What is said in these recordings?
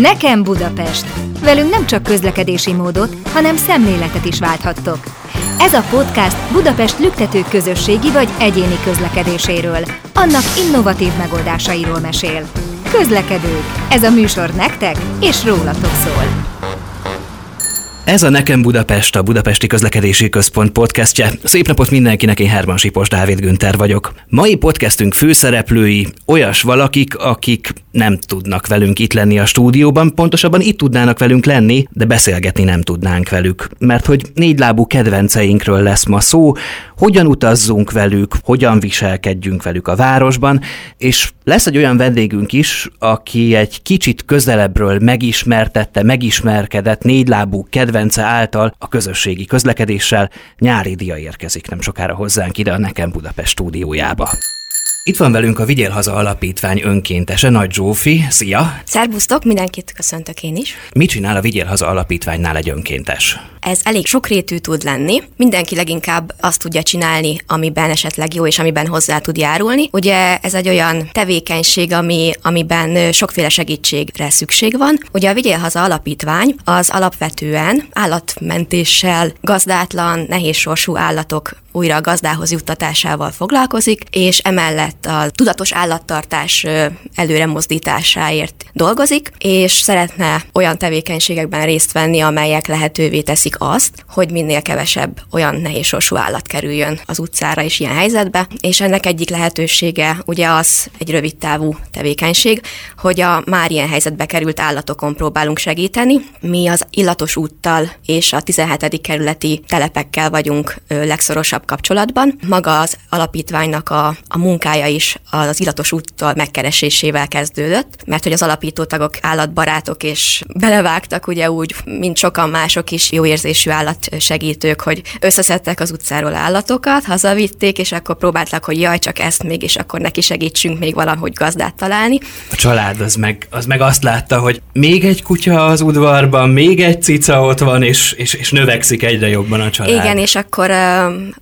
Nekem Budapest. Velünk nem csak közlekedési módot, hanem szemléletet is válthattok. Ez a podcast Budapest lüktető közösségi vagy egyéni közlekedéséről, annak innovatív megoldásairól mesél. Közlekedők. Ez a műsor nektek és rólatok szól. Ez a Nekem Budapest, a Budapesti Közlekedési Központ podcastje. Szép napot mindenkinek, én Herman Sipos Dávid Günther vagyok. Mai podcastünk főszereplői olyas valakik, akik nem tudnak velünk itt lenni a stúdióban, pontosabban itt tudnának velünk lenni, de beszélgetni nem tudnánk velük. Mert hogy négylábú kedvenceinkről lesz ma szó, hogyan utazzunk velük, hogyan viselkedjünk velük a városban, és lesz egy olyan vendégünk is, aki egy kicsit közelebbről megismertette, megismerkedett négylábú kedvence által a közösségi közlekedéssel. Nyári dia érkezik nem sokára hozzánk ide a Nekem Budapest stúdiójába. Itt van velünk a Vigyél Haza Alapítvány önkéntese, Nagy Zsófi. Szia! Szervusztok, mindenkit köszöntök én is. Mit csinál a Vigyél Haza Alapítványnál egy önkéntes? Ez elég sokrétű tud lenni. Mindenki leginkább azt tudja csinálni, amiben esetleg jó és amiben hozzá tud járulni. Ugye ez egy olyan tevékenység, ami, amiben sokféle segítségre szükség van. Ugye a Vigyél Haza Alapítvány az alapvetően állatmentéssel, gazdátlan, nehéz sorsú állatok újra a gazdához juttatásával foglalkozik, és emellett a tudatos állattartás előre mozdításáért dolgozik, és szeretne olyan tevékenységekben részt venni, amelyek lehetővé teszik azt, hogy minél kevesebb olyan nehézsorsú állat kerüljön az utcára és ilyen helyzetbe, és ennek egyik lehetősége ugye az egy rövid távú tevékenység, hogy a már ilyen helyzetbe került állatokon próbálunk segíteni. Mi az illatos úttal és a 17. kerületi telepekkel vagyunk legszorosabb kapcsolatban. Maga az alapítványnak a, a munkája is az illatos úttal megkeresésével kezdődött, mert hogy az alapító tagok állatbarátok és belevágtak ugye úgy, mint sokan mások is jó érzésű állatsegítők, hogy összeszedtek az utcáról állatokat, hazavitték, és akkor próbáltak, hogy jaj, csak ezt még, és akkor neki segítsünk még valahogy gazdát találni. A család az meg, az meg azt látta, hogy még egy kutya az udvarban, még egy cica ott van, és, és, és növekszik egyre jobban a család. Igen, és akkor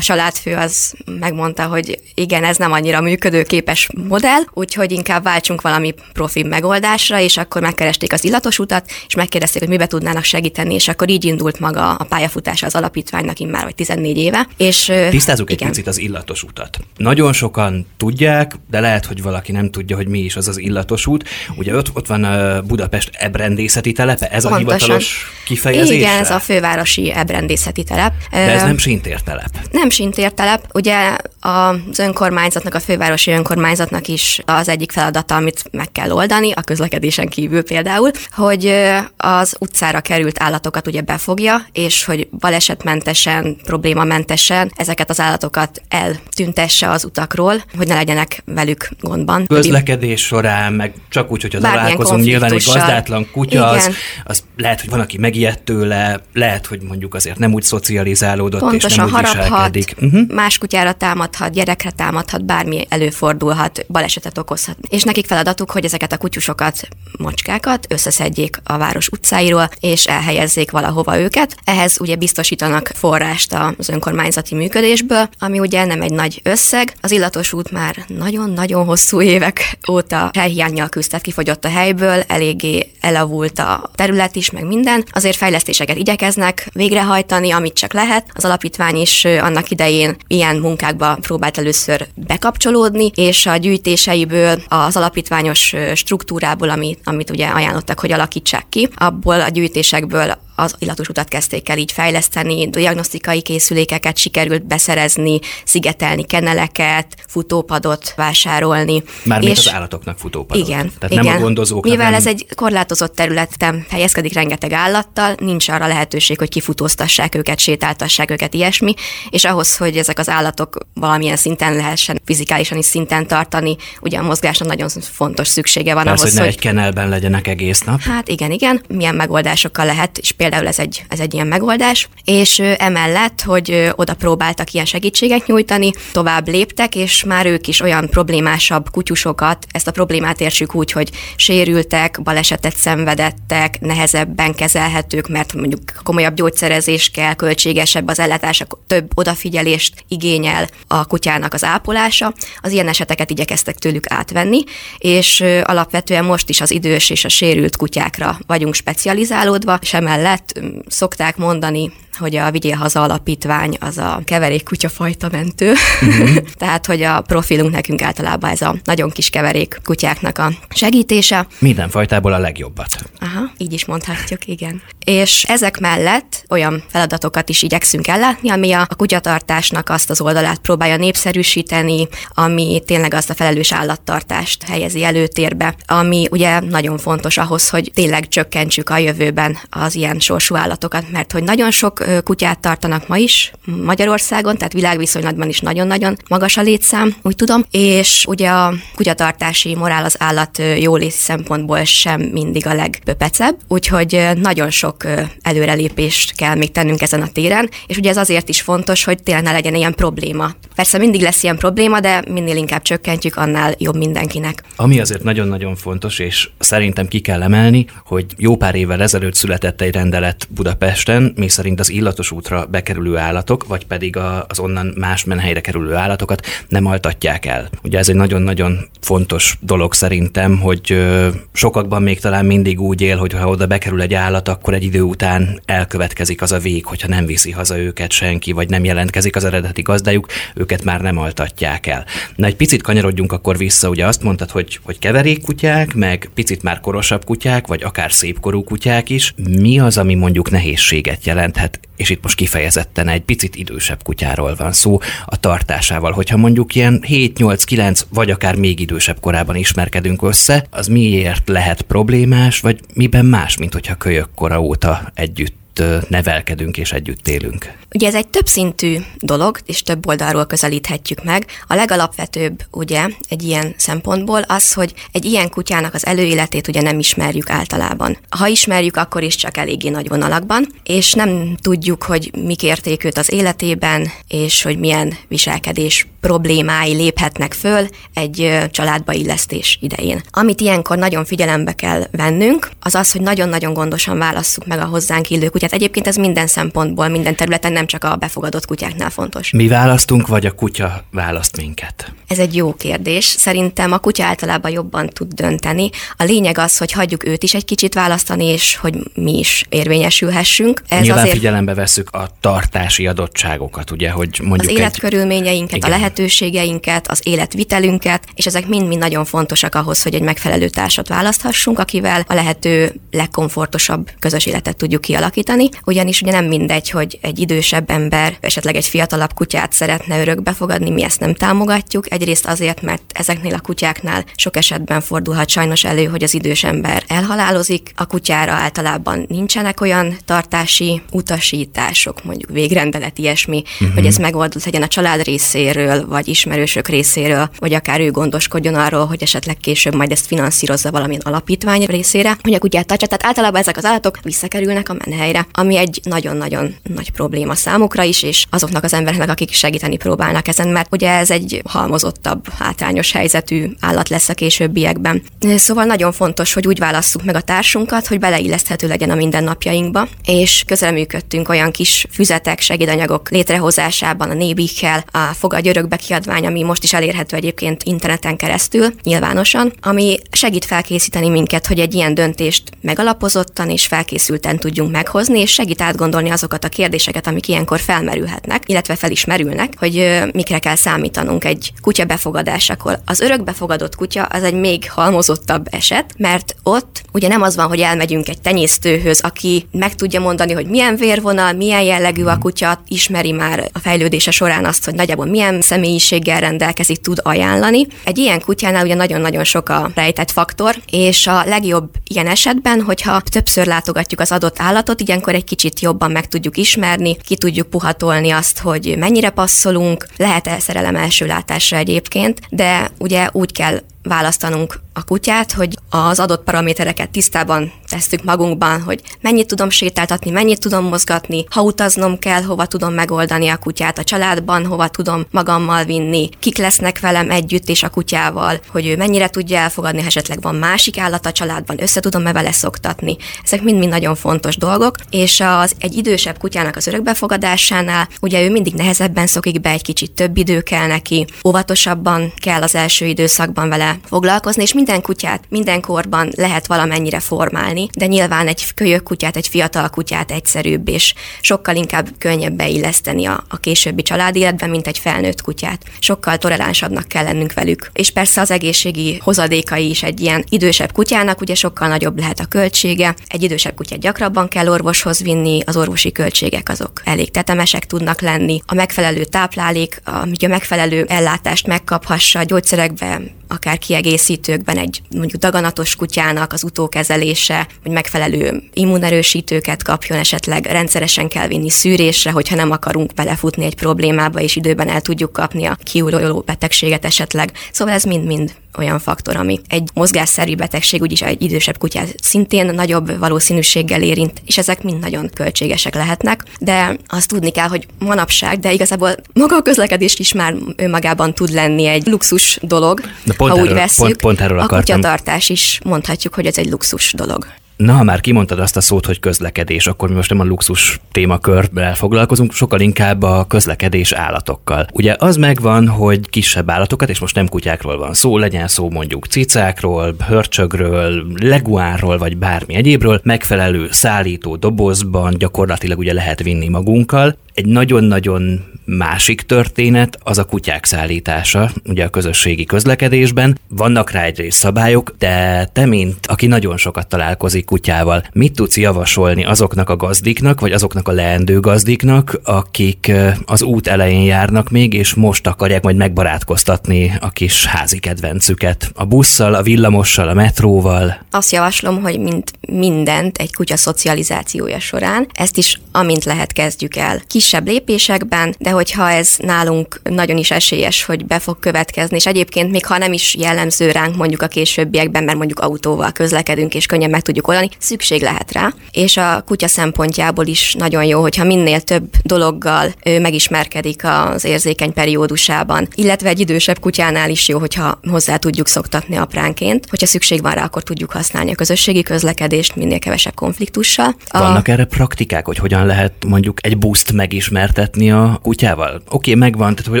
a családfő az megmondta, hogy igen, ez nem annyira működőképes modell, úgyhogy inkább váltsunk valami profi megoldásra, és akkor megkeresték az illatos utat, és megkérdezték, hogy mibe tudnának segíteni, és akkor így indult maga a pályafutása az alapítványnak immár vagy 14 éve. És, Tisztázzuk igen. egy picit az illatos utat. Nagyon sokan tudják, de lehet, hogy valaki nem tudja, hogy mi is az az illatos út. Ugye ott, ott van a Budapest ebrendészeti telepe, ez Pontosan. a hivatalos kifejezés? Igen, ez a fővárosi ebrendészeti telep. De ez nem sintértelep. Nem sintértelep. Ugye az önkormányzatnak, a fővárosi önkormányzatnak is az egyik feladata, amit meg kell oldani, a közlekedésen kívül például, hogy az utcára került állatokat ugye befogja, és hogy balesetmentesen, problémamentesen ezeket az állatokat eltüntesse az utakról, hogy ne legyenek velük gondban. Közlekedés során, meg csak úgy, hogyha találkozunk, nyilván egy gazdátlan kutya, az, az lehet, hogy van, aki megijedt tőle, lehet, hogy mondjuk azért nem úgy szocializálódott, Pontosan, és nem úgy haraphat, Uh-huh. más kutyára támadhat, gyerekre támadhat, bármi előfordulhat, balesetet okozhat. És nekik feladatuk, hogy ezeket a kutyusokat, macskákat összeszedjék a város utcáiról, és elhelyezzék valahova őket. Ehhez ugye biztosítanak forrást az önkormányzati működésből, ami ugye nem egy nagy összeg. Az illatos út már nagyon-nagyon hosszú évek óta helyhiányjal küzdett, kifogyott a helyből, eléggé elavult a terület is, meg minden. Azért fejlesztéseket igyekeznek végrehajtani, amit csak lehet. Az alapítvány is annak idején ilyen munkákba próbált először bekapcsolódni, és a gyűjtéseiből az alapítványos struktúrából, amit, amit ugye ajánlottak, hogy alakítsák ki, abból a gyűjtésekből az illatos utat kezdték el így fejleszteni, diagnosztikai készülékeket sikerült beszerezni, szigetelni keneleket, futópadot vásárolni. Mármint és az állatoknak futópadot. Igen. Tehát igen. nem a gondozóknak. Mivel nem... ez egy korlátozott területen helyezkedik rengeteg állattal, nincs arra lehetőség, hogy kifutóztassák őket, sétáltassák őket, ilyesmi, és ahhoz, hogy ezek az állatok valamilyen szinten lehessen fizikálisan is szinten tartani, ugye a mozgásra nagyon fontos szüksége van Persze, ahhoz, hogy ne hogy... egy kenelben legyenek egész nap. Hát igen, igen. Milyen megoldásokkal lehet, és például például ez egy, ez egy ilyen megoldás, és emellett, hogy oda próbáltak ilyen segítséget nyújtani, tovább léptek, és már ők is olyan problémásabb kutyusokat, ezt a problémát értsük úgy, hogy sérültek, balesetet szenvedettek, nehezebben kezelhetők, mert mondjuk komolyabb gyógyszerezés kell, költségesebb az ellátás, több odafigyelést igényel a kutyának az ápolása. Az ilyen eseteket igyekeztek tőlük átvenni, és alapvetően most is az idős és a sérült kutyákra vagyunk specializálódva, és emellett szokták mondani hogy a Vigyél Haza Alapítvány az a keverék kutyafajta mentő. Uh-huh. Tehát, hogy a profilunk nekünk általában ez a nagyon kis keverék kutyáknak a segítése. Minden fajtából a legjobbat. Aha, így is mondhatjuk, igen. És ezek mellett olyan feladatokat is igyekszünk ellátni, ami a, kutyatartásnak azt az oldalát próbálja népszerűsíteni, ami tényleg azt a felelős állattartást helyezi előtérbe, ami ugye nagyon fontos ahhoz, hogy tényleg csökkentsük a jövőben az ilyen sorsú állatokat, mert hogy nagyon sok kutyát tartanak ma is Magyarországon, tehát világviszonylatban is nagyon-nagyon magas a létszám, úgy tudom, és ugye a kutyatartási morál az állat jólét szempontból sem mindig a legpöpecebb, úgyhogy nagyon sok előrelépést kell még tennünk ezen a téren, és ugye ez azért is fontos, hogy tényleg ne legyen ilyen probléma. Persze mindig lesz ilyen probléma, de minél inkább csökkentjük, annál jobb mindenkinek. Ami azért nagyon-nagyon fontos, és szerintem ki kell emelni, hogy jó pár évvel ezelőtt született egy rendelet Budapesten, mi szerint az illatos útra bekerülő állatok, vagy pedig az onnan más menhelyre kerülő állatokat nem altatják el. Ugye ez egy nagyon-nagyon fontos dolog szerintem, hogy sokakban még talán mindig úgy él, hogy ha oda bekerül egy állat, akkor egy idő után elkövetkezik az a vég, hogyha nem viszi haza őket senki, vagy nem jelentkezik az eredeti gazdájuk, őket már nem altatják el. Na egy picit kanyarodjunk akkor vissza, ugye azt mondtad, hogy, hogy keverékkutyák, meg picit már korosabb kutyák, vagy akár szépkorú kutyák is. Mi az, ami mondjuk nehézséget jelenthet és itt most kifejezetten egy picit idősebb kutyáról van szó a tartásával. Hogyha mondjuk ilyen 7-8-9 vagy akár még idősebb korában ismerkedünk össze, az miért lehet problémás, vagy miben más, mint hogyha kölyök kora óta együtt nevelkedünk és együtt élünk. Ugye ez egy többszintű dolog, és több oldalról közelíthetjük meg. A legalapvetőbb ugye egy ilyen szempontból az, hogy egy ilyen kutyának az előéletét ugye nem ismerjük általában. Ha ismerjük, akkor is csak eléggé nagy vonalakban, és nem tudjuk, hogy mik érték őt az életében, és hogy milyen viselkedés problémái léphetnek föl egy családba illesztés idején. Amit ilyenkor nagyon figyelembe kell vennünk, az az, hogy nagyon-nagyon gondosan válasszuk meg a hozzánk illő kutyát. Egyébként ez minden szempontból, minden területen nem csak a befogadott kutyáknál fontos. Mi választunk, vagy a kutya választ minket? Ez egy jó kérdés. Szerintem a kutya általában jobban tud dönteni. A lényeg az, hogy hagyjuk őt is egy kicsit választani, és hogy mi is érvényesülhessünk. Ez Nyilván azért... figyelembe veszük a tartási adottságokat, ugye, hogy mondjuk az életkörülményeinket, egy... a lehetőségeinket, az életvitelünket, és ezek mind-mind nagyon fontosak ahhoz, hogy egy megfelelő társat választhassunk, akivel a lehető legkomfortosabb közös életet tudjuk kialakítani. Ugyanis ugye nem mindegy, hogy egy idősebb ember esetleg egy fiatalabb kutyát szeretne örökbe fogadni, mi ezt nem támogatjuk. Egyrészt azért, mert ezeknél a kutyáknál sok esetben fordulhat sajnos elő, hogy az idős ember elhalálozik. A kutyára általában nincsenek olyan tartási utasítások, mondjuk végrendelet, ilyesmi, uh-huh. hogy ez megoldott legyen a család részéről, vagy ismerősök részéről, vagy akár ő gondoskodjon arról, hogy esetleg később majd ezt finanszírozza valamilyen alapítvány részére, hogy a kutyát tartsa. Tehát általában ezek az állatok visszakerülnek a menhelyre, ami egy nagyon-nagyon nagy probléma számukra is, és azoknak az embereknek, akik segíteni próbálnak ezen, mert ugye ez egy halmozottabb, hátrányos helyzetű állat lesz a későbbiekben. Szóval nagyon fontos, hogy úgy válasszuk meg a társunkat, hogy beleilleszthető legyen a mindennapjainkba, és közreműködtünk olyan kis füzetek, segédanyagok létrehozásában, a nébikkel, a Fogadj Örökbe kiadvány, ami most is elérhető egyébként interneten keresztül, nyilvánosan, ami segít felkészíteni minket, hogy egy ilyen döntést megalapozottan és felkészülten tudjunk meghozni, és segít átgondolni azokat a kérdéseket, amik ilyenkor felmerülhetnek, illetve fel is merülnek, hogy mikre kell számítanunk egy kutya befogadásakor. Az örökbefogadott kutya az egy még halmozottabb eset, mert ott ugye nem az van, hogy elmegyünk egy tenyésztőhöz, aki meg tudja mondani, hogy milyen vérvonal, milyen jellegű a kutya, ismeri már a fejlődése során azt, hogy nagyjából milyen személyiséggel rendelkezik, tud ajánlani. Egy ilyen kutyánál ugye nagyon-nagyon sok a rejtett faktor, és a legjobb ilyen esetben, hogyha többször látogatjuk az adott állatot, ilyenkor egy kicsit jobban meg tudjuk ismerni, ki tudjuk puhatolni azt, hogy mennyire passzolunk, lehet-e szerelem első látásra egyébként, de ugye úgy kell választanunk a kutyát, hogy az adott paramétereket tisztában tesszük magunkban, hogy mennyit tudom sétáltatni, mennyit tudom mozgatni, ha utaznom kell, hova tudom megoldani a kutyát a családban, hova tudom magammal vinni, kik lesznek velem együtt és a kutyával, hogy ő mennyire tudja elfogadni, ha esetleg van másik állat a családban, össze tudom-e vele szoktatni. Ezek mind-mind nagyon fontos dolgok, és az egy idősebb kutyának az örökbefogadásánál, ugye ő mindig nehezebben szokik be, egy kicsit több idő kell neki, óvatosabban kell az első időszakban vele foglalkozni, és minden kutyát minden korban lehet valamennyire formálni, de nyilván egy kölyök kutyát, egy fiatal kutyát egyszerűbb, és sokkal inkább könnyebb beilleszteni a, a későbbi családéletbe, mint egy felnőtt kutyát. Sokkal toleránsabbnak kell lennünk velük. És persze az egészségi hozadékai is egy ilyen idősebb kutyának, ugye sokkal nagyobb lehet a költsége. Egy idősebb kutyát gyakrabban kell orvoshoz vinni, az orvosi költségek azok elég tetemesek tudnak lenni. A megfelelő táplálék, a, a megfelelő ellátást megkaphassa, a gyógyszerekbe akár kiegészítőkben egy mondjuk daganatos kutyának az utókezelése, hogy megfelelő immunerősítőket kapjon, esetleg rendszeresen kell vinni szűrésre, hogyha nem akarunk belefutni egy problémába, és időben el tudjuk kapni a kiújuló betegséget esetleg. Szóval ez mind-mind olyan faktor, ami egy mozgásszerű betegség, úgyis egy idősebb kutyát szintén nagyobb valószínűséggel érint, és ezek mind nagyon költségesek lehetnek, de azt tudni kell, hogy manapság, de igazából maga a közlekedés is már önmagában tud lenni egy luxus dolog, de pont ha erről, úgy veszük. Pont, pont erről a kutyatartás is mondhatjuk, hogy ez egy luxus dolog. Na, ha már kimondtad azt a szót, hogy közlekedés, akkor mi most nem a luxus témakörben foglalkozunk, sokkal inkább a közlekedés állatokkal. Ugye az megvan, hogy kisebb állatokat, és most nem kutyákról van szó, legyen szó mondjuk cicákról, hörcsögről, leguánról, vagy bármi egyébről, megfelelő szállító dobozban gyakorlatilag ugye lehet vinni magunkkal. Egy nagyon-nagyon másik történet az a kutyák szállítása, ugye a közösségi közlekedésben. Vannak rá egyrészt szabályok, de te, mint aki nagyon sokat találkozik kutyával, mit tudsz javasolni azoknak a gazdiknak, vagy azoknak a leendő gazdiknak, akik az út elején járnak még, és most akarják majd megbarátkoztatni a kis házi kedvencüket? A busszal, a villamossal, a metróval? Azt javaslom, hogy mint mindent egy kutya szocializációja során, ezt is amint lehet kezdjük el. Kisebb lépésekben, de hogyha ez nálunk nagyon is esélyes, hogy be fog következni, és egyébként még ha nem is jellemző ránk mondjuk a későbbiekben, mert mondjuk autóval közlekedünk, és könnyen meg tudjuk oldani, szükség lehet rá. És a kutya szempontjából is nagyon jó, hogyha minél több dologgal ő megismerkedik az érzékeny periódusában, illetve egy idősebb kutyánál is jó, hogyha hozzá tudjuk szoktatni apránként. Hogyha szükség van rá, akkor tudjuk használni a közösségi közlekedést minél kevesebb konfliktussal. Vannak a... erre praktikák, hogy hogyan lehet mondjuk egy buszt megismertetni a kutyával? Oké, okay, megvan, tehát hogy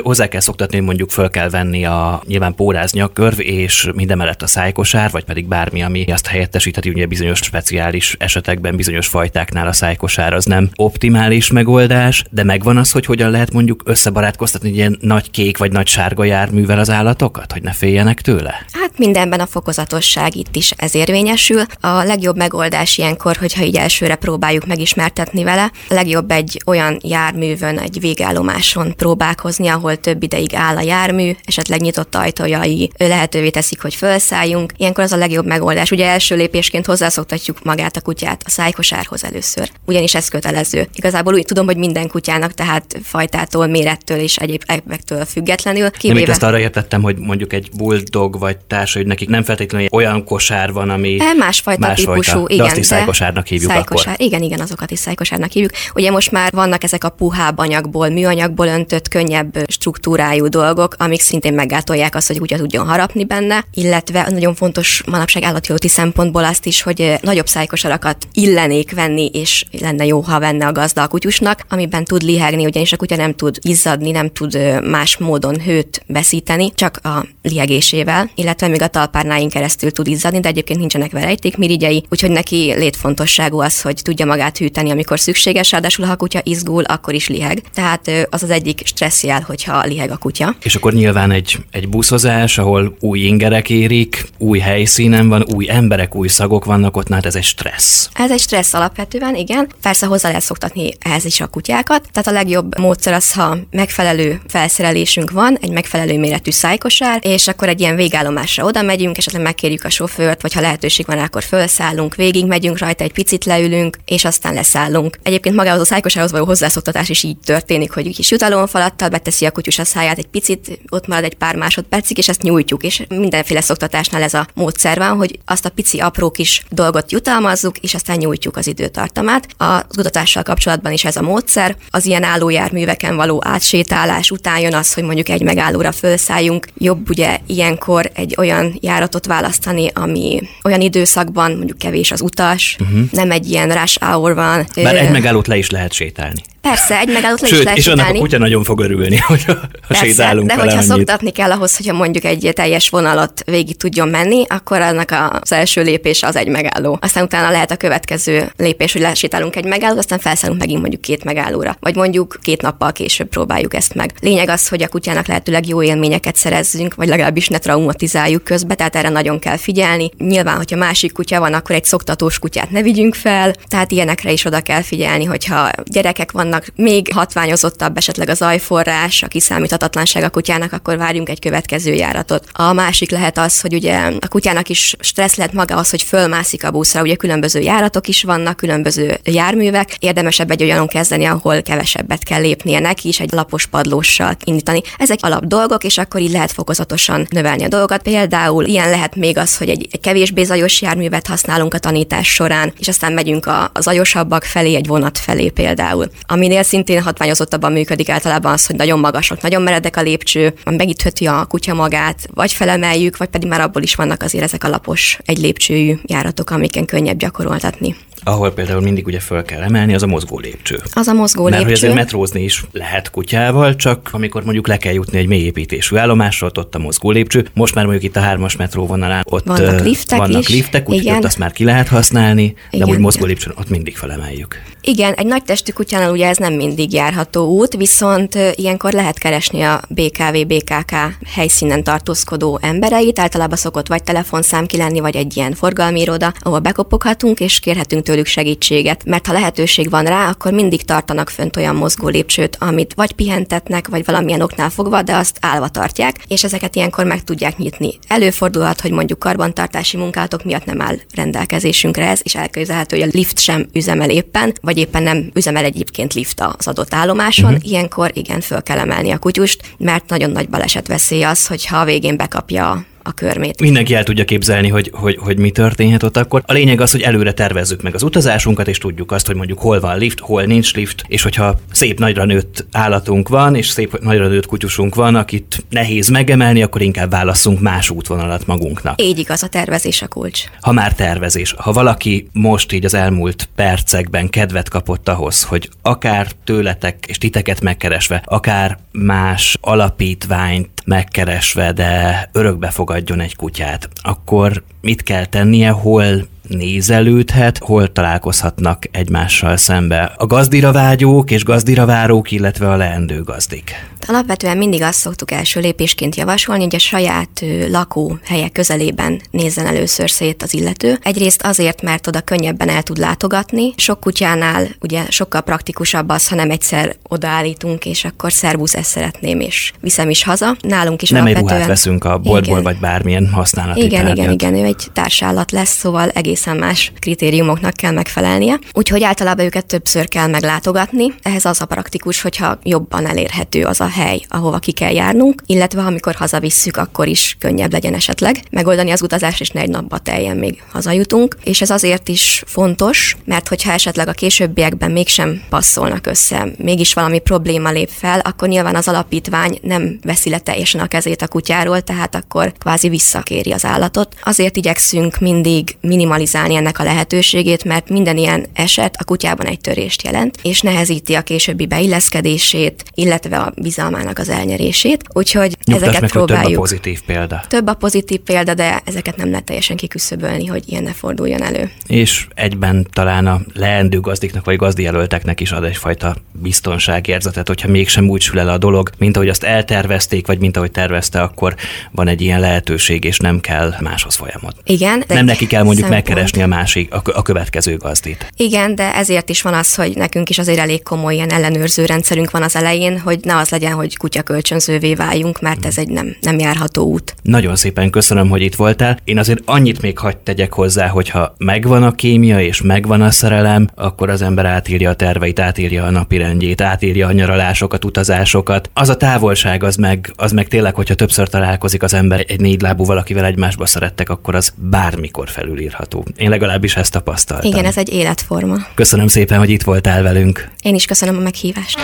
hozzá kell szoktatni, mondjuk föl kell venni a nyilván pórázni a körv, és minden mellett a szájkosár, vagy pedig bármi, ami azt helyettesítheti, ugye bizonyos speciális esetekben, bizonyos fajtáknál a szájkosár az nem optimális megoldás, de megvan az, hogy hogyan lehet mondjuk összebarátkoztatni egy ilyen nagy kék vagy nagy sárga járművel az állatokat, hogy ne féljenek tőle? Hát mindenben a fokozatosság itt is ez érvényesül. A legjobb megoldás ilyenkor, hogyha így elsőre próbáljuk megismertetni vele, a legjobb egy olyan járművön, egy végállomás állomáson próbálkozni, ahol több ideig áll a jármű, esetleg nyitott ajtójai lehetővé teszik, hogy felszálljunk. Ilyenkor az a legjobb megoldás. Ugye első lépésként hozzászoktatjuk magát a kutyát a szájkosárhoz először, ugyanis ez kötelező. Igazából úgy tudom, hogy minden kutyának, tehát fajtától, mérettől és egyéb ebbektől függetlenül. Kivéve... Nem, azt arra értettem, hogy mondjuk egy bulldog vagy társ, hogy nekik nem feltétlenül olyan kosár van, ami e, másfajta más típusú, igen. De azt is szájkosárnak hívjuk szájkosár, akkor. Igen, igen, azokat is szájkosárnak hívjuk. Ugye most már vannak ezek a puhább anyagból, műanyag anyagból öntött, könnyebb struktúrájú dolgok, amik szintén meggátolják azt, hogy úgy tudjon harapni benne, illetve nagyon fontos manapság állatjóti szempontból azt is, hogy nagyobb szájkosarakat illenék venni, és lenne jó, ha venne a gazda a kutyusnak, amiben tud lihegni, ugyanis a kutya nem tud izzadni, nem tud más módon hőt veszíteni, csak a lihegésével, illetve még a talpárnáin keresztül tud izzadni, de egyébként nincsenek verejtékmirigyei, úgyhogy neki létfontosságú az, hogy tudja magát hűteni, amikor szükséges, ráadásul ha a kutya izgul, akkor is liheg. Tehát az az egyik stresszjel, hogyha liheg a kutya. És akkor nyilván egy, egy buszozás, ahol új ingerek érik, új helyszínen van, új emberek, új szagok vannak ott, mondhatná, hát ez egy stressz. Ez egy stressz alapvetően, igen. Persze hozzá lehet szoktatni ehhez is a kutyákat. Tehát a legjobb módszer az, ha megfelelő felszerelésünk van, egy megfelelő méretű szájkosár, és akkor egy ilyen végállomásra oda megyünk, esetleg megkérjük a sofőrt, vagy ha lehetőség van, akkor felszállunk, végig megyünk rajta, egy picit leülünk, és aztán leszállunk. Egyébként magához a szájkosárhoz való hozzászoktatás is így történik, hogy kis jutalomfalattal beteszi a kutyus a száját, egy picit ott marad egy pár másodpercig, és ezt nyújtjuk, és mindenféle szoktatásnál ez a módszer van, hogy azt a pici apró kis dolgot jutalmazzuk, és aztán nyújtjuk az időtartamát. A kutatással kapcsolatban is ez a módszer. Az ilyen állójárműveken való átsétálás után jön az, hogy mondjuk egy megállóra felszálljunk. Jobb ugye ilyenkor egy olyan járatot választani, ami olyan időszakban mondjuk kevés az utas, uh-huh. nem egy ilyen rush hour van. Bár egy megállót le is lehet sétálni. Persze, egy megállót le Sőt, is lehet és annak a kutya nagyon fog örülni, hogy Persze, sétálunk de hogyha annyit. szoktatni kell ahhoz, hogyha mondjuk egy teljes vonalat végig tudjon menni, akkor annak az első lépés az egy megálló. Aztán utána lehet a következő lépés, hogy lesétálunk egy megállót, aztán felszállunk megint mondjuk két megállóra. Vagy mondjuk két nappal később próbáljuk ezt meg. Lényeg az, hogy a kutyának lehetőleg jó élményeket szerezzünk, vagy legalábbis ne traumatizáljuk közbe, tehát erre nagyon kell figyelni. Nyilván, hogyha másik kutya van, akkor egy szoktatós kutyát ne vigyünk fel, tehát ilyenekre is oda kell figyelni, hogyha gyerekek vannak, még hatványozottabb esetleg az ajforrás, a kiszámíthatatlanság a kutyának, akkor várjunk egy következő járatot. A másik lehet az, hogy ugye a kutyának is stressz lehet maga az, hogy fölmászik a buszra, ugye különböző járatok is vannak, különböző járművek, érdemesebb egy olyanon kezdeni, ahol kevesebbet kell lépnie neki is, egy lapos padlóssal indítani. Ezek alap dolgok, és akkor így lehet fokozatosan növelni a dolgokat. Például ilyen lehet még az, hogy egy, egy kevésbé zajos járművet használunk a tanítás során, és aztán megyünk a, a zajosabbak felé, egy vonat felé például. Aminél szintén hatványozottabban működik általában az, hogy nagyon magasok, nagyon meredek a lépcső, megütheti a kutya magát, vagy felemeljük, vagy pedig már abból is vannak azért ezek a lapos, egy lépcsőjű járatok, amiken könnyebb gyakoroltatni. Ahol például mindig ugye föl kell emelni, az a mozgó lépcső. Az a mozgó Mert hogy lépcső. azért metrózni is lehet kutyával, csak amikor mondjuk le kell jutni egy mélyépítésű állomásra, ott, ott a mozgó lépcső. Most már mondjuk itt a hármas metró vonalán, ott Vannak liftek vannak is. liftek, úgyhogy ott azt már ki lehet használni, de Igen, úgy mozgó lépcsőn ott mindig felemeljük. Igen, egy nagy testű kutyánál ugye ez nem mindig járható út, viszont ilyenkor lehet keresni a BKV, BKK helyszínen tartózkodó embereit. Általában szokott vagy telefonszám ki lenni, vagy egy ilyen forgalmi iroda, ahol bekopoghatunk és kérhetünk tőlük segítséget. Mert ha lehetőség van rá, akkor mindig tartanak fönt olyan mozgó lépcsőt, amit vagy pihentetnek, vagy valamilyen oknál fogva, de azt állva tartják, és ezeket ilyenkor meg tudják nyitni. Előfordulhat, hogy mondjuk karbantartási munkálatok miatt nem áll rendelkezésünkre ez, és elképzelhető, hogy a lift sem üzemel éppen, vagy éppen nem üzemel egyébként lift az adott állomáson. Uh-huh. Ilyenkor igen, föl kell emelni a kutyust, mert nagyon nagy baleset veszély az, hogyha a végén bekapja a körmét. Mindenki el tudja képzelni, hogy, hogy, hogy mi történhet ott akkor. A lényeg az, hogy előre tervezzük meg az utazásunkat, és tudjuk azt, hogy mondjuk hol van lift, hol nincs lift, és hogyha szép nagyra nőtt állatunk van, és szép nagyra nőtt kutyusunk van, akit nehéz megemelni, akkor inkább válasszunk más útvonalat magunknak. Így igaz, a tervezés a kulcs. Ha már tervezés, ha valaki most így az elmúlt percekben kedvet kapott ahhoz, hogy akár tőletek és titeket megkeresve, akár más alapítványt megkeresve, de örökbe fogadjon egy kutyát, akkor mit kell tennie, hol nézelődhet, hol találkozhatnak egymással szembe a gazdira vágyók és gazdira várók, illetve a leendő gazdik. Alapvetően mindig azt szoktuk első lépésként javasolni, hogy a saját lakóhelye közelében nézzen először szét az illető. Egyrészt azért, mert oda könnyebben el tud látogatni. Sok kutyánál ugye sokkal praktikusabb az, ha nem egyszer odaállítunk, és akkor szervusz, ezt szeretném, és viszem is haza. Nálunk is Nem egy alapvetően... ruhát veszünk a boltból, Igen. vagy bármilyen használati Igen, tárgyat. igen, igen, ő egy társállat lesz, szóval egészen más kritériumoknak kell megfelelnie. Úgyhogy általában őket többször kell meglátogatni. Ehhez az a praktikus, hogyha jobban elérhető az a hely, ahova ki kell járnunk, illetve amikor hazavisszük, akkor is könnyebb legyen esetleg megoldani az utazást, és ne egy napba teljen még hazajutunk. És ez azért is fontos, mert hogyha esetleg a későbbiekben mégsem passzolnak össze, mégis valami probléma lép fel, akkor nyilván az alapítvány nem veszi le teljesen a kezét a kutyáról, tehát akkor kvázi visszakéri az állatot. Azért igyekszünk mindig minimalizálni ennek a lehetőségét, mert minden ilyen eset a kutyában egy törést jelent, és nehezíti a későbbi beilleszkedését, illetve a bizalmának az elnyerését. Úgyhogy Nyugtass ezeket meg, hogy több a próbáljuk. pozitív példa. Több a pozitív példa, de ezeket nem lehet teljesen kiküszöbölni, hogy ilyen ne forduljon elő. És egyben talán a leendő gazdiknak vagy gazdijelölteknek is ad egyfajta biztonságérzetet, hogyha mégsem úgy sül el a dolog, mint ahogy azt eltervezték, vagy mint ahogy tervezte, akkor van egy ilyen lehetőség, és nem kell máshoz folyamod. Igen. Nem neki kell mondjuk szempont- megkeresni a másik, a, a következő gazdit. Igen, de ezért is van az, hogy nekünk is azért elég komoly ilyen ellenőrző rendszerünk van az elején, hogy ne az legyen, hogy kutya kölcsönzővé váljunk, mert ez egy nem, nem járható út. Nagyon szépen köszönöm, hogy itt voltál. Én azért annyit még hagyd tegyek hozzá, hogyha megvan a kémia és megvan a szerelem, akkor az ember átírja a terveit, átírja a napirendjét, átírja a nyaralásokat, utazásokat. Az a távolság, az meg, az meg tényleg, hogyha többször találkozik az ember egy négy lábú valakivel egymásba szerettek, akkor az bármikor felülírható. Én legalábbis ezt tapasztaltam. Igen, ez egy életforma. Köszönöm szépen, hogy itt voltál velünk. Én is köszönöm a meghívást.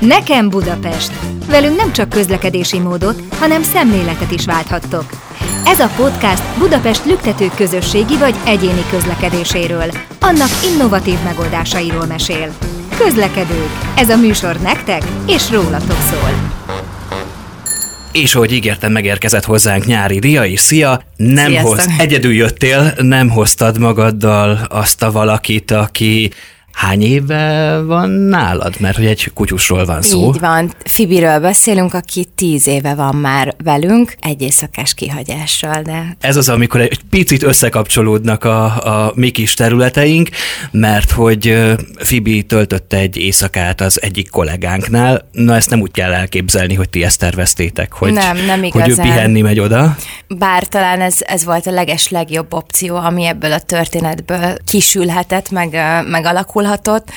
Nekem Budapest. Velünk nem csak közlekedési módot, hanem szemléletet is válthattok. Ez a podcast Budapest lüktető közösségi vagy egyéni közlekedéséről, annak innovatív megoldásairól mesél. Közlekedők. Ez a műsor nektek és rólatok szól. És ahogy ígértem, megérkezett hozzánk nyári Ria is. Szia! Nem Sziasztok. hoz, egyedül jöttél, nem hoztad magaddal azt a valakit, aki hány éve van nálad? Mert hogy egy kutyusról van szó. Így van. Fibiről beszélünk, aki tíz éve van már velünk, egy éjszakás kihagyással, de Ez az, amikor egy picit összekapcsolódnak a, a mi kis területeink, mert hogy Fibi töltötte egy éjszakát az egyik kollégánknál. Na ezt nem úgy kell elképzelni, hogy ti ezt terveztétek, hogy, Nem, nem hogy ő igazán. pihenni megy oda. bár talán ez, ez volt a leges legjobb opció, ami ebből a történetből kisülhetett, meg, ö, megalakulhatott,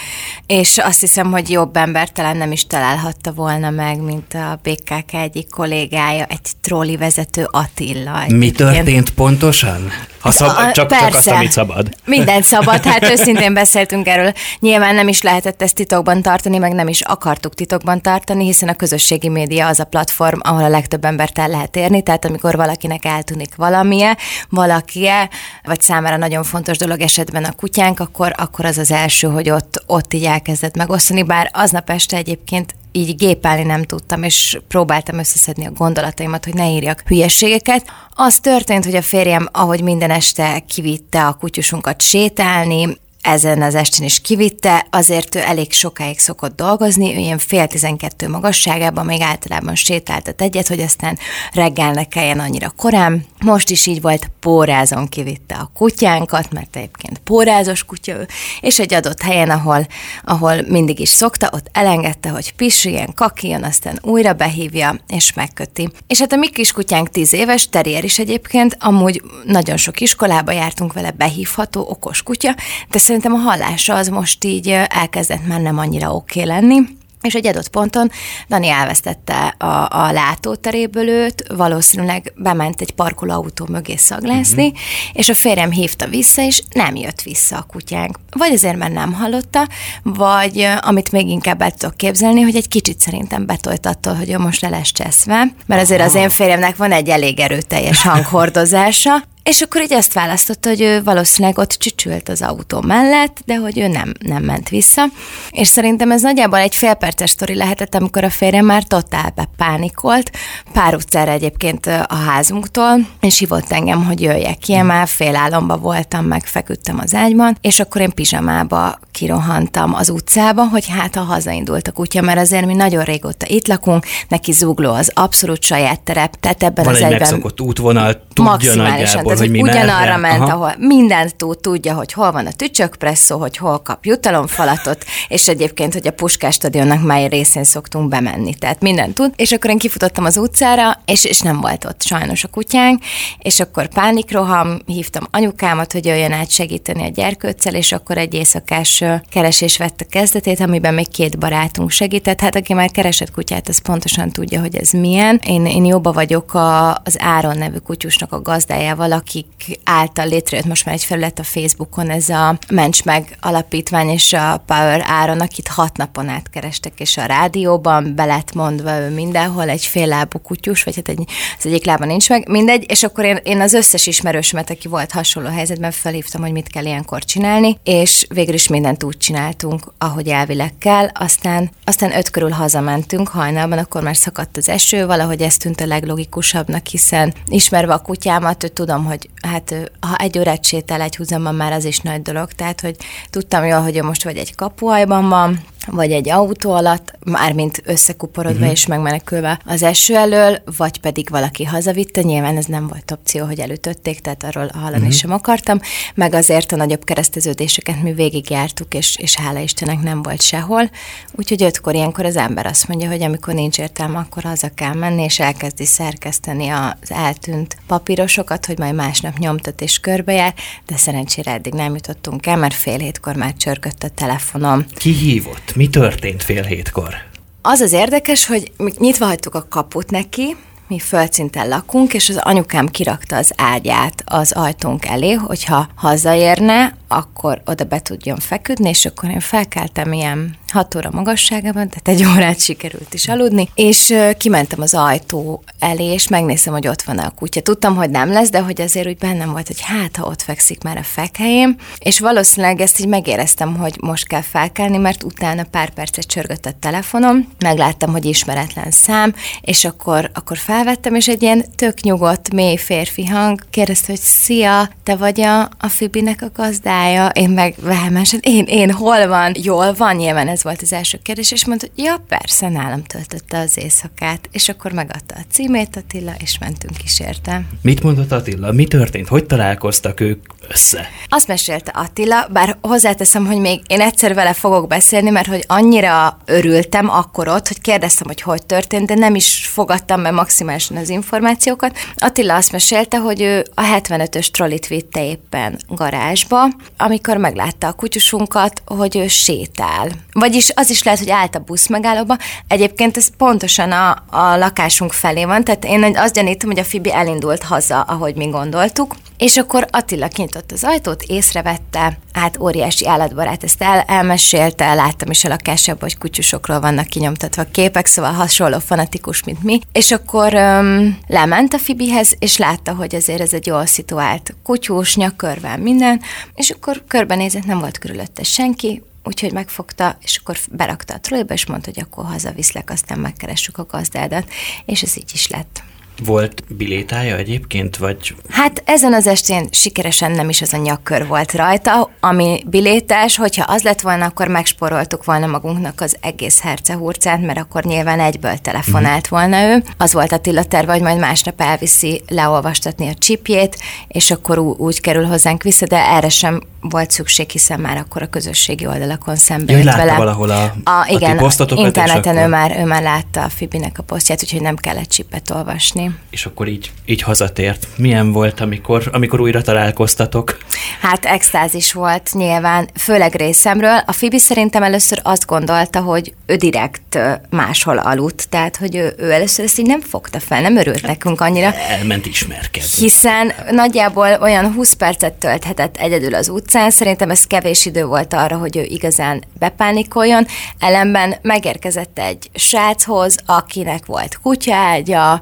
és azt hiszem, hogy jobb ember talán nem is találhatta volna meg, mint a BKK egyik kollégája, egy trolli vezető Attila. Mi történt pontosan? Ha szab, A- csak, csak azt, persze. amit szabad. Minden szabad, hát őszintén beszéltünk erről. Nyilván nem is lehetett ezt titokban tartani, meg nem is akartuk titokban tartani, hiszen a közösségi média az a platform, ahol a legtöbb embert el lehet érni, tehát amikor valakinek eltűnik valamie, valakie, vagy számára nagyon fontos dolog esetben a kutyánk, akkor, akkor az az első, hogy ott, ott így elkezdett megosztani, bár aznap este egyébként így gépelni nem tudtam, és próbáltam összeszedni a gondolataimat, hogy ne írjak hülyeségeket. Az történt, hogy a férjem, ahogy minden este kivitte a kutyusunkat sétálni, ezen az estén is kivitte, azért ő elég sokáig szokott dolgozni, ő ilyen fél tizenkettő magasságában még általában sétáltat egyet, hogy aztán reggel ne kelljen annyira korán. Most is így volt, pórázon kivitte a kutyánkat, mert egyébként pórázos kutya ő, és egy adott helyen, ahol, ahol mindig is szokta, ott elengedte, hogy pisiljen, kakiljon, aztán újra behívja, és megköti. És hát a mi kis kutyánk tíz éves, terrier is egyébként, amúgy nagyon sok iskolába jártunk vele, behívható, okos kutya, de szerintem a hallása az most így elkezdett már nem annyira oké okay lenni. És egy adott ponton Dani elvesztette a, a látóteréből őt, valószínűleg bement egy parkolóautó mögé szaglászni, uh-huh. és a férjem hívta vissza, és nem jött vissza a kutyánk. Vagy azért, mert nem hallotta, vagy amit még inkább el tudok képzelni, hogy egy kicsit szerintem betolt attól, hogy ő most le lesz cseszve, mert azért az én férjemnek van egy elég erőteljes hanghordozása, és akkor így azt választotta, hogy ő valószínűleg ott csücsült az autó mellett, de hogy ő nem, nem ment vissza. És szerintem ez nagyjából egy félperces sztori lehetett, amikor a férjem már totál bepánikolt, pár utcára egyébként a házunktól, és hívott engem, hogy jöjjek ki, már fél álomba voltam, meg feküdtem az ágyban, és akkor én pizsamába kirohantam az utcába, hogy hát ha hazaindult a kutya, mert azért mi nagyon régóta itt lakunk, neki zugló az abszolút saját terep, tehát ebben Van az egy egyben megszokott útvonal, tudja maximálisan, nagyjából, tehát, hogy mi ugyanarra merre. ment, Aha. ahol mindent tud, tudja, hogy hol van a tücsökpresszó, hogy hol kap jutalomfalatot, és egyébként, hogy a Puskás stadionnak mely részén szoktunk bemenni, tehát mindent tud. És akkor én kifutottam az utcára, és, és nem volt ott sajnos a kutyánk, és akkor pánikroham, hívtam anyukámat, hogy jöjjön át segíteni a gyerkőccel, és akkor egy éjszakás keresés vette kezdetét, amiben még két barátunk segített. Hát aki már keresett kutyát, az pontosan tudja, hogy ez milyen. Én, én jobba vagyok a, az Áron nevű kutyusnak a gazdájával, akik által létrejött most már egy felület a Facebookon, ez a Ments meg alapítvány és a Power Áron, akit hat napon át kerestek, és a rádióban be lett mondva ő mindenhol egy fél lábú kutyus, vagy hát egy, az egyik lába nincs meg, mindegy, és akkor én, én az összes ismerősömet, aki volt hasonló helyzetben, felhívtam, hogy mit kell ilyenkor csinálni, és végül is mindent úgy csináltunk, ahogy elvileg kell, aztán, aztán öt körül hazamentünk hajnalban, akkor már szakadt az eső, valahogy ez tűnt a leglogikusabbnak, hiszen ismerve a kutyámat, tudom, hogy hát ő, ha egy órát sétál egy húzamban, már az is nagy dolog, tehát hogy tudtam jól, hogy most vagy egy kapuajban van, vagy egy autó alatt, mármint összekuporodva uh-huh. és megmenekülve az eső elől, vagy pedig valaki hazavitte, nyilván ez nem volt opció, hogy elütötték, tehát arról hallani uh-huh. sem akartam, meg azért a nagyobb kereszteződéseket mi végigjártuk, és, és hála Istennek nem volt sehol, úgyhogy ötkor ilyenkor az ember azt mondja, hogy amikor nincs értelme, akkor haza kell menni, és elkezdi szerkeszteni az eltűnt papírosokat, hogy majd másnap nyomtat és körbejár, de szerencsére eddig nem jutottunk el, mert fél hétkor már csörgött a telefonom. Ki hívott? Mi történt fél hétkor? Az az érdekes, hogy mi nyitva hagytuk a kaput neki, mi földszinten lakunk, és az anyukám kirakta az ágyát az ajtónk elé, hogyha hazaérne, akkor oda be tudjon feküdni, és akkor én felkeltem ilyen 6 óra magasságában, tehát egy órát sikerült is aludni, és kimentem az ajtó elé, és megnéztem, hogy ott van a kutya. Tudtam, hogy nem lesz, de hogy azért úgy bennem volt, hogy hát, ha ott fekszik már a fekhelyén, és valószínűleg ezt így megéreztem, hogy most kell felkelni, mert utána pár percet csörgött a telefonom, megláttam, hogy ismeretlen szám, és akkor, akkor felvettem, és egy ilyen tök nyugodt, mély férfi hang kérdezte, hogy szia, te vagy a, a Fibinek a gazdája? Én meg vehemensen, én, én, hol van? Jól van? Nyilván ez volt az első kérdés, és mondta, hogy ja, persze, nálam töltötte az éjszakát, és akkor megadta a címét Attila, és mentünk is érte. Mit mondott Attila? Mi történt? Hogy találkoztak ők össze? Azt mesélte Attila, bár hozzáteszem, hogy még én egyszer vele fogok beszélni, mert hogy annyira örültem akkor ott, hogy kérdeztem, hogy hogy történt, de nem is fogadtam be maximálisan az információkat. Attila azt mesélte, hogy ő a 75-ös trollit vitte éppen garázsba, amikor meglátta a kutyusunkat, hogy ő sétál. Vagyis az is lehet, hogy állt a busz megállóba. Egyébként ez pontosan a, a lakásunk felé van, tehát én azt gyanítom, hogy a Fibi elindult haza, ahogy mi gondoltuk. És akkor Attila kinyitott az ajtót, észrevette, hát óriási állatbarát, ezt el, elmesélte, láttam is a lakásában, hogy kutyusokról vannak kinyomtatva képek, szóval hasonló fanatikus, mint mi. És akkor öm, lement a Fibihez, és látta, hogy azért ez egy jól szituált kutyus, nyakörvel, minden, és akkor körbenézett, nem volt körülötte senki, Úgyhogy megfogta, és akkor berakta a trolliba, és mondta, hogy akkor hazaviszlek, aztán megkeressük a gazdádat, és ez így is lett. Volt bilétája egyébként, vagy Hát ezen az estén sikeresen nem is az a nyakkör volt rajta, ami bilétás, hogyha az lett volna, akkor megsporoltuk volna magunknak az egész hercehurcát, mert akkor nyilván egyből telefonált volna ő. Az volt Attila terve, hogy majd másnap elviszi leolvastatni a csipjét, és akkor ú- úgy kerül hozzánk vissza, de erre sem volt szükség, hiszen már akkor a közösségi oldalakon szembe Ja, látta vele. valahol a- a a ti igen, posztotokat, és interneten ő már, ő már látta a Fibinek a posztját, úgyhogy nem kellett csipet olvasni. És akkor így, így hazatért. Milyen volt, amikor, amikor újra találkoztatok? Hát extázis volt nyilván, főleg részemről. A Fibi szerintem először azt gondolta, hogy ő direkt máshol aludt, tehát hogy ő, ő először ezt így nem fogta fel, nem örült nekünk annyira. Elment ismerkedni. Hiszen nagyjából olyan 20 percet tölthetett egyedül az utcán, szerintem ez kevés idő volt arra, hogy ő igazán bepánikoljon. Ellenben megérkezett egy sráchoz, akinek volt kutyaágya,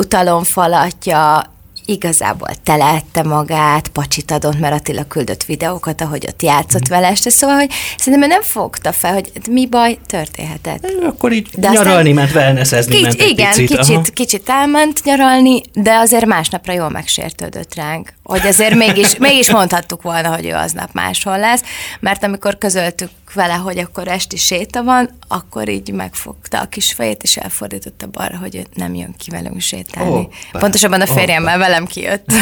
jutalomfalatja, igazából teleette magát, pacsit adott, mert Attila küldött videókat, ahogy ott játszott vele este, szóval, hogy szerintem nem fogta fel, hogy mi baj történhetett. Akkor így De nyaralni ment, wellnessezni Kics, ment igen, picit. kicsit, aha. kicsit elment nyaralni, de azért másnapra jól megsértődött ránk. Hogy azért mégis, mégis mondhattuk volna, hogy ő aznap máshol lesz, mert amikor közöltük vele, hogy akkor esti séta van, akkor így megfogta a kis fejét, és elfordította balra, hogy ő nem jön ki velünk sétálni. Hoppá, Pontosabban a férjemmel velem kijött.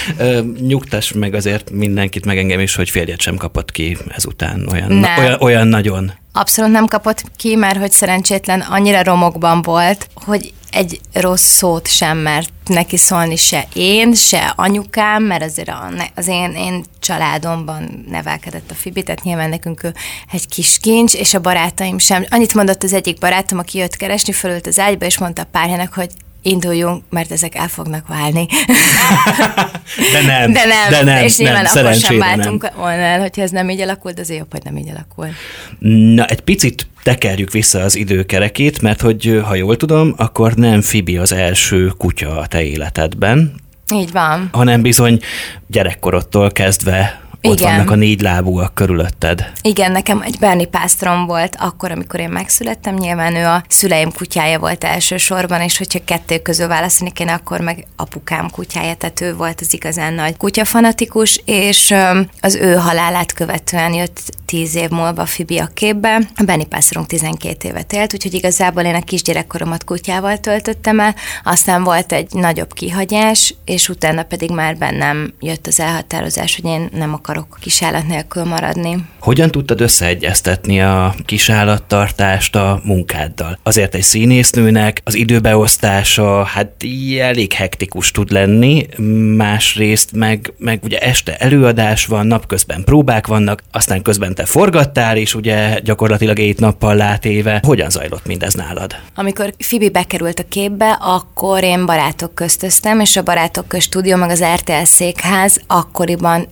Nyugtass meg azért mindenkit, meg engem is, hogy férjet sem kapott ki ezután olyan, Nem. olyan, olyan nagyon. Abszolút nem kapott ki, mert hogy szerencsétlen annyira romokban volt, hogy egy rossz szót sem mert neki szólni se én, se anyukám, mert azért a, az én, én családomban nevelkedett a Fibi, tehát nyilván nekünk ő egy kis kincs, és a barátaim sem. Annyit mondott az egyik barátom, aki jött keresni, fölült az ágyba, és mondta a párjának, hogy induljunk, mert ezek el fognak válni. De nem, De nem, de nem, és nyilván nem, akkor sem váltunk volna el, hogyha ez nem így alakult, azért jobb, hogy nem így alakul. Na, egy picit tekerjük vissza az időkerekét, mert hogy ha jól tudom, akkor nem Fibi az első kutya a te életedben, Így van. hanem bizony gyerekkorodtól kezdve ott Igen. vannak a négy lábúak körülötted. Igen, nekem egy Berni pásztorom volt akkor, amikor én megszülettem. Nyilván ő a szüleim kutyája volt elsősorban, és hogyha kettő közül választani kéne, akkor meg apukám kutyája, tehát ő volt az igazán nagy kutyafanatikus, és az ő halálát követően jött tíz év múlva Fibi a képbe. A Benny pásztorunk 12 évet élt, úgyhogy igazából én a kisgyerekkoromat kutyával töltöttem el, aztán volt egy nagyobb kihagyás, és utána pedig már bennem jött az elhatározás, hogy én nem akarok kisállat nélkül maradni. Hogyan tudtad összeegyeztetni a kisállattartást a munkáddal? Azért egy színésznőnek az időbeosztása hát elég hektikus tud lenni, másrészt meg, meg ugye este előadás van, napközben próbák vannak, aztán közben te forgattál, és ugye gyakorlatilag egy nappal látéve. Hogyan zajlott mindez nálad? Amikor Fibi bekerült a képbe, akkor én barátok köztöztem, és a barátok közt stúdió, meg az RTL székház akkoriban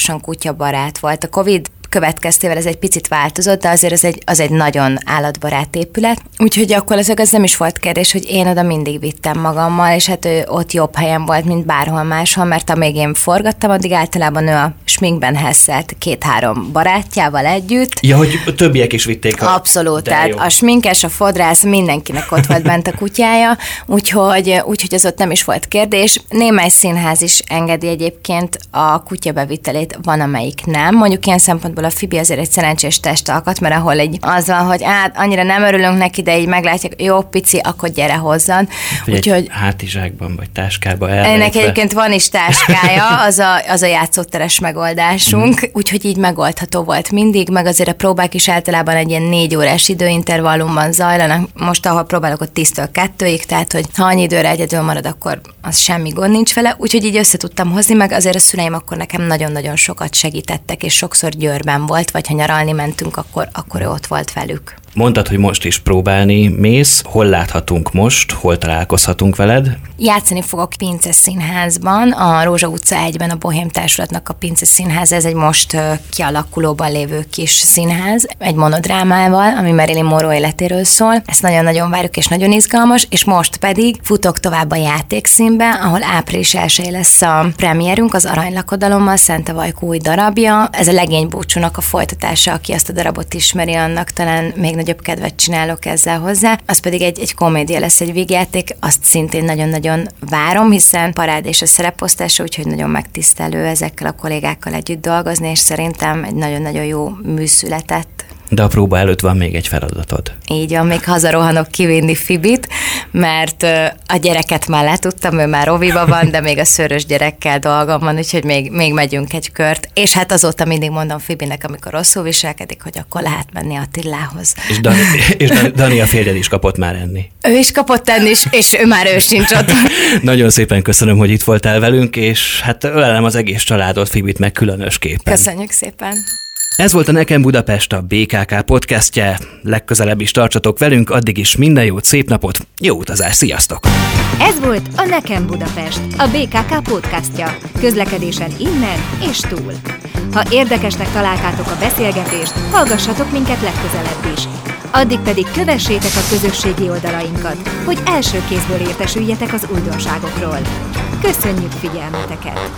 iszonyatosan kutyabarát volt. A Covid következtével ez egy picit változott, de azért ez egy, az egy nagyon állatbarát épület. Úgyhogy gyakorlatilag ez nem is volt kérdés, hogy én oda mindig vittem magammal, és hát ő ott jobb helyen volt, mint bárhol máshol, mert amíg én forgattam, addig általában ő a sminkben hesszelt két-három barátjával együtt. Ja, hogy a többiek is vitték a... Abszolút, De tehát jó. a sminkes, a fodrász, mindenkinek ott volt bent a kutyája, úgyhogy, úgyhogy ez ott nem is volt kérdés. Némely színház is engedi egyébként a kutya bevitelét, van amelyik nem. Mondjuk ilyen szempontból a Fibi azért egy szerencsés testalkat, mert ahol egy az van, hogy hát annyira nem örülünk neki, de így meglátják, jó pici, akkor gyere hozzon. Vagy Úgyhogy hátizsákban vagy táskába ennek elrejtve. egyébként van is táskája, az a, az a játszóteres megoldásunk, mm. úgyhogy így megoldható volt mindig, meg azért a próbák is általában egy ilyen négy órás időintervallumban zajlanak. Most, ahol próbálok, ott 10-től 2-ig, tehát hogy ha annyi időre egyedül marad, akkor az semmi gond nincs vele, úgyhogy így össze tudtam hozni, meg azért a szüleim akkor nekem nagyon-nagyon sokat segítettek, és sokszor Győrben volt, vagy ha nyaralni mentünk, akkor, akkor ő ott volt velük. Mondtad, hogy most is próbálni mész. Hol láthatunk most? Hol találkozhatunk veled? Játszani fogok Pince Színházban, a Rózsa utca 1-ben a Bohém Társulatnak a Pince Színház, ez egy most kialakulóban lévő kis színház, egy monodrámával, ami Marilyn Monroe életéről szól. Ezt nagyon-nagyon várjuk, és nagyon izgalmas, és most pedig futok tovább a játékszínbe, ahol április 1 lesz a premierünk, az Aranylakodalommal, Szente Vajkó új darabja. Ez a legény búcsúnak a folytatása, aki azt a darabot ismeri, annak talán még nagyobb kedvet csinálok ezzel hozzá. Az pedig egy, egy komédia lesz, egy végjáték, azt szintén nagyon-nagyon várom, hiszen parád és a szereposztása, úgyhogy nagyon megtisztelő ezekkel a kollégákkal együtt dolgozni, és szerintem egy nagyon-nagyon jó műszületett. De a próba előtt van még egy feladatod. Így van, még hazarohanok kivinni Fibit, mert a gyereket már letudtam, ő már oviba van, de még a szörös gyerekkel dolgom van, úgyhogy még, még megyünk egy kört. És hát azóta mindig mondom Fibinek, amikor rosszul viselkedik, hogy akkor lehet menni Attilához. És Dani, és Dani, Dani a férjed is kapott már enni. Ő is kapott enni, és, és ő már ő sincs ott. Nagyon szépen köszönöm, hogy itt voltál velünk, és hát ölelem az egész családot, Fibit meg különösképpen. Köszönjük szépen. Ez volt a Nekem Budapest, a BKK podcastje. Legközelebb is tartsatok velünk, addig is minden jót, szép napot, jó utazás, sziasztok! Ez volt a Nekem Budapest, a BKK podcastja. Közlekedésen innen és túl. Ha érdekesnek találtátok a beszélgetést, hallgassatok minket legközelebb is. Addig pedig kövessétek a közösségi oldalainkat, hogy első kézből értesüljetek az újdonságokról. Köszönjük figyelmeteket!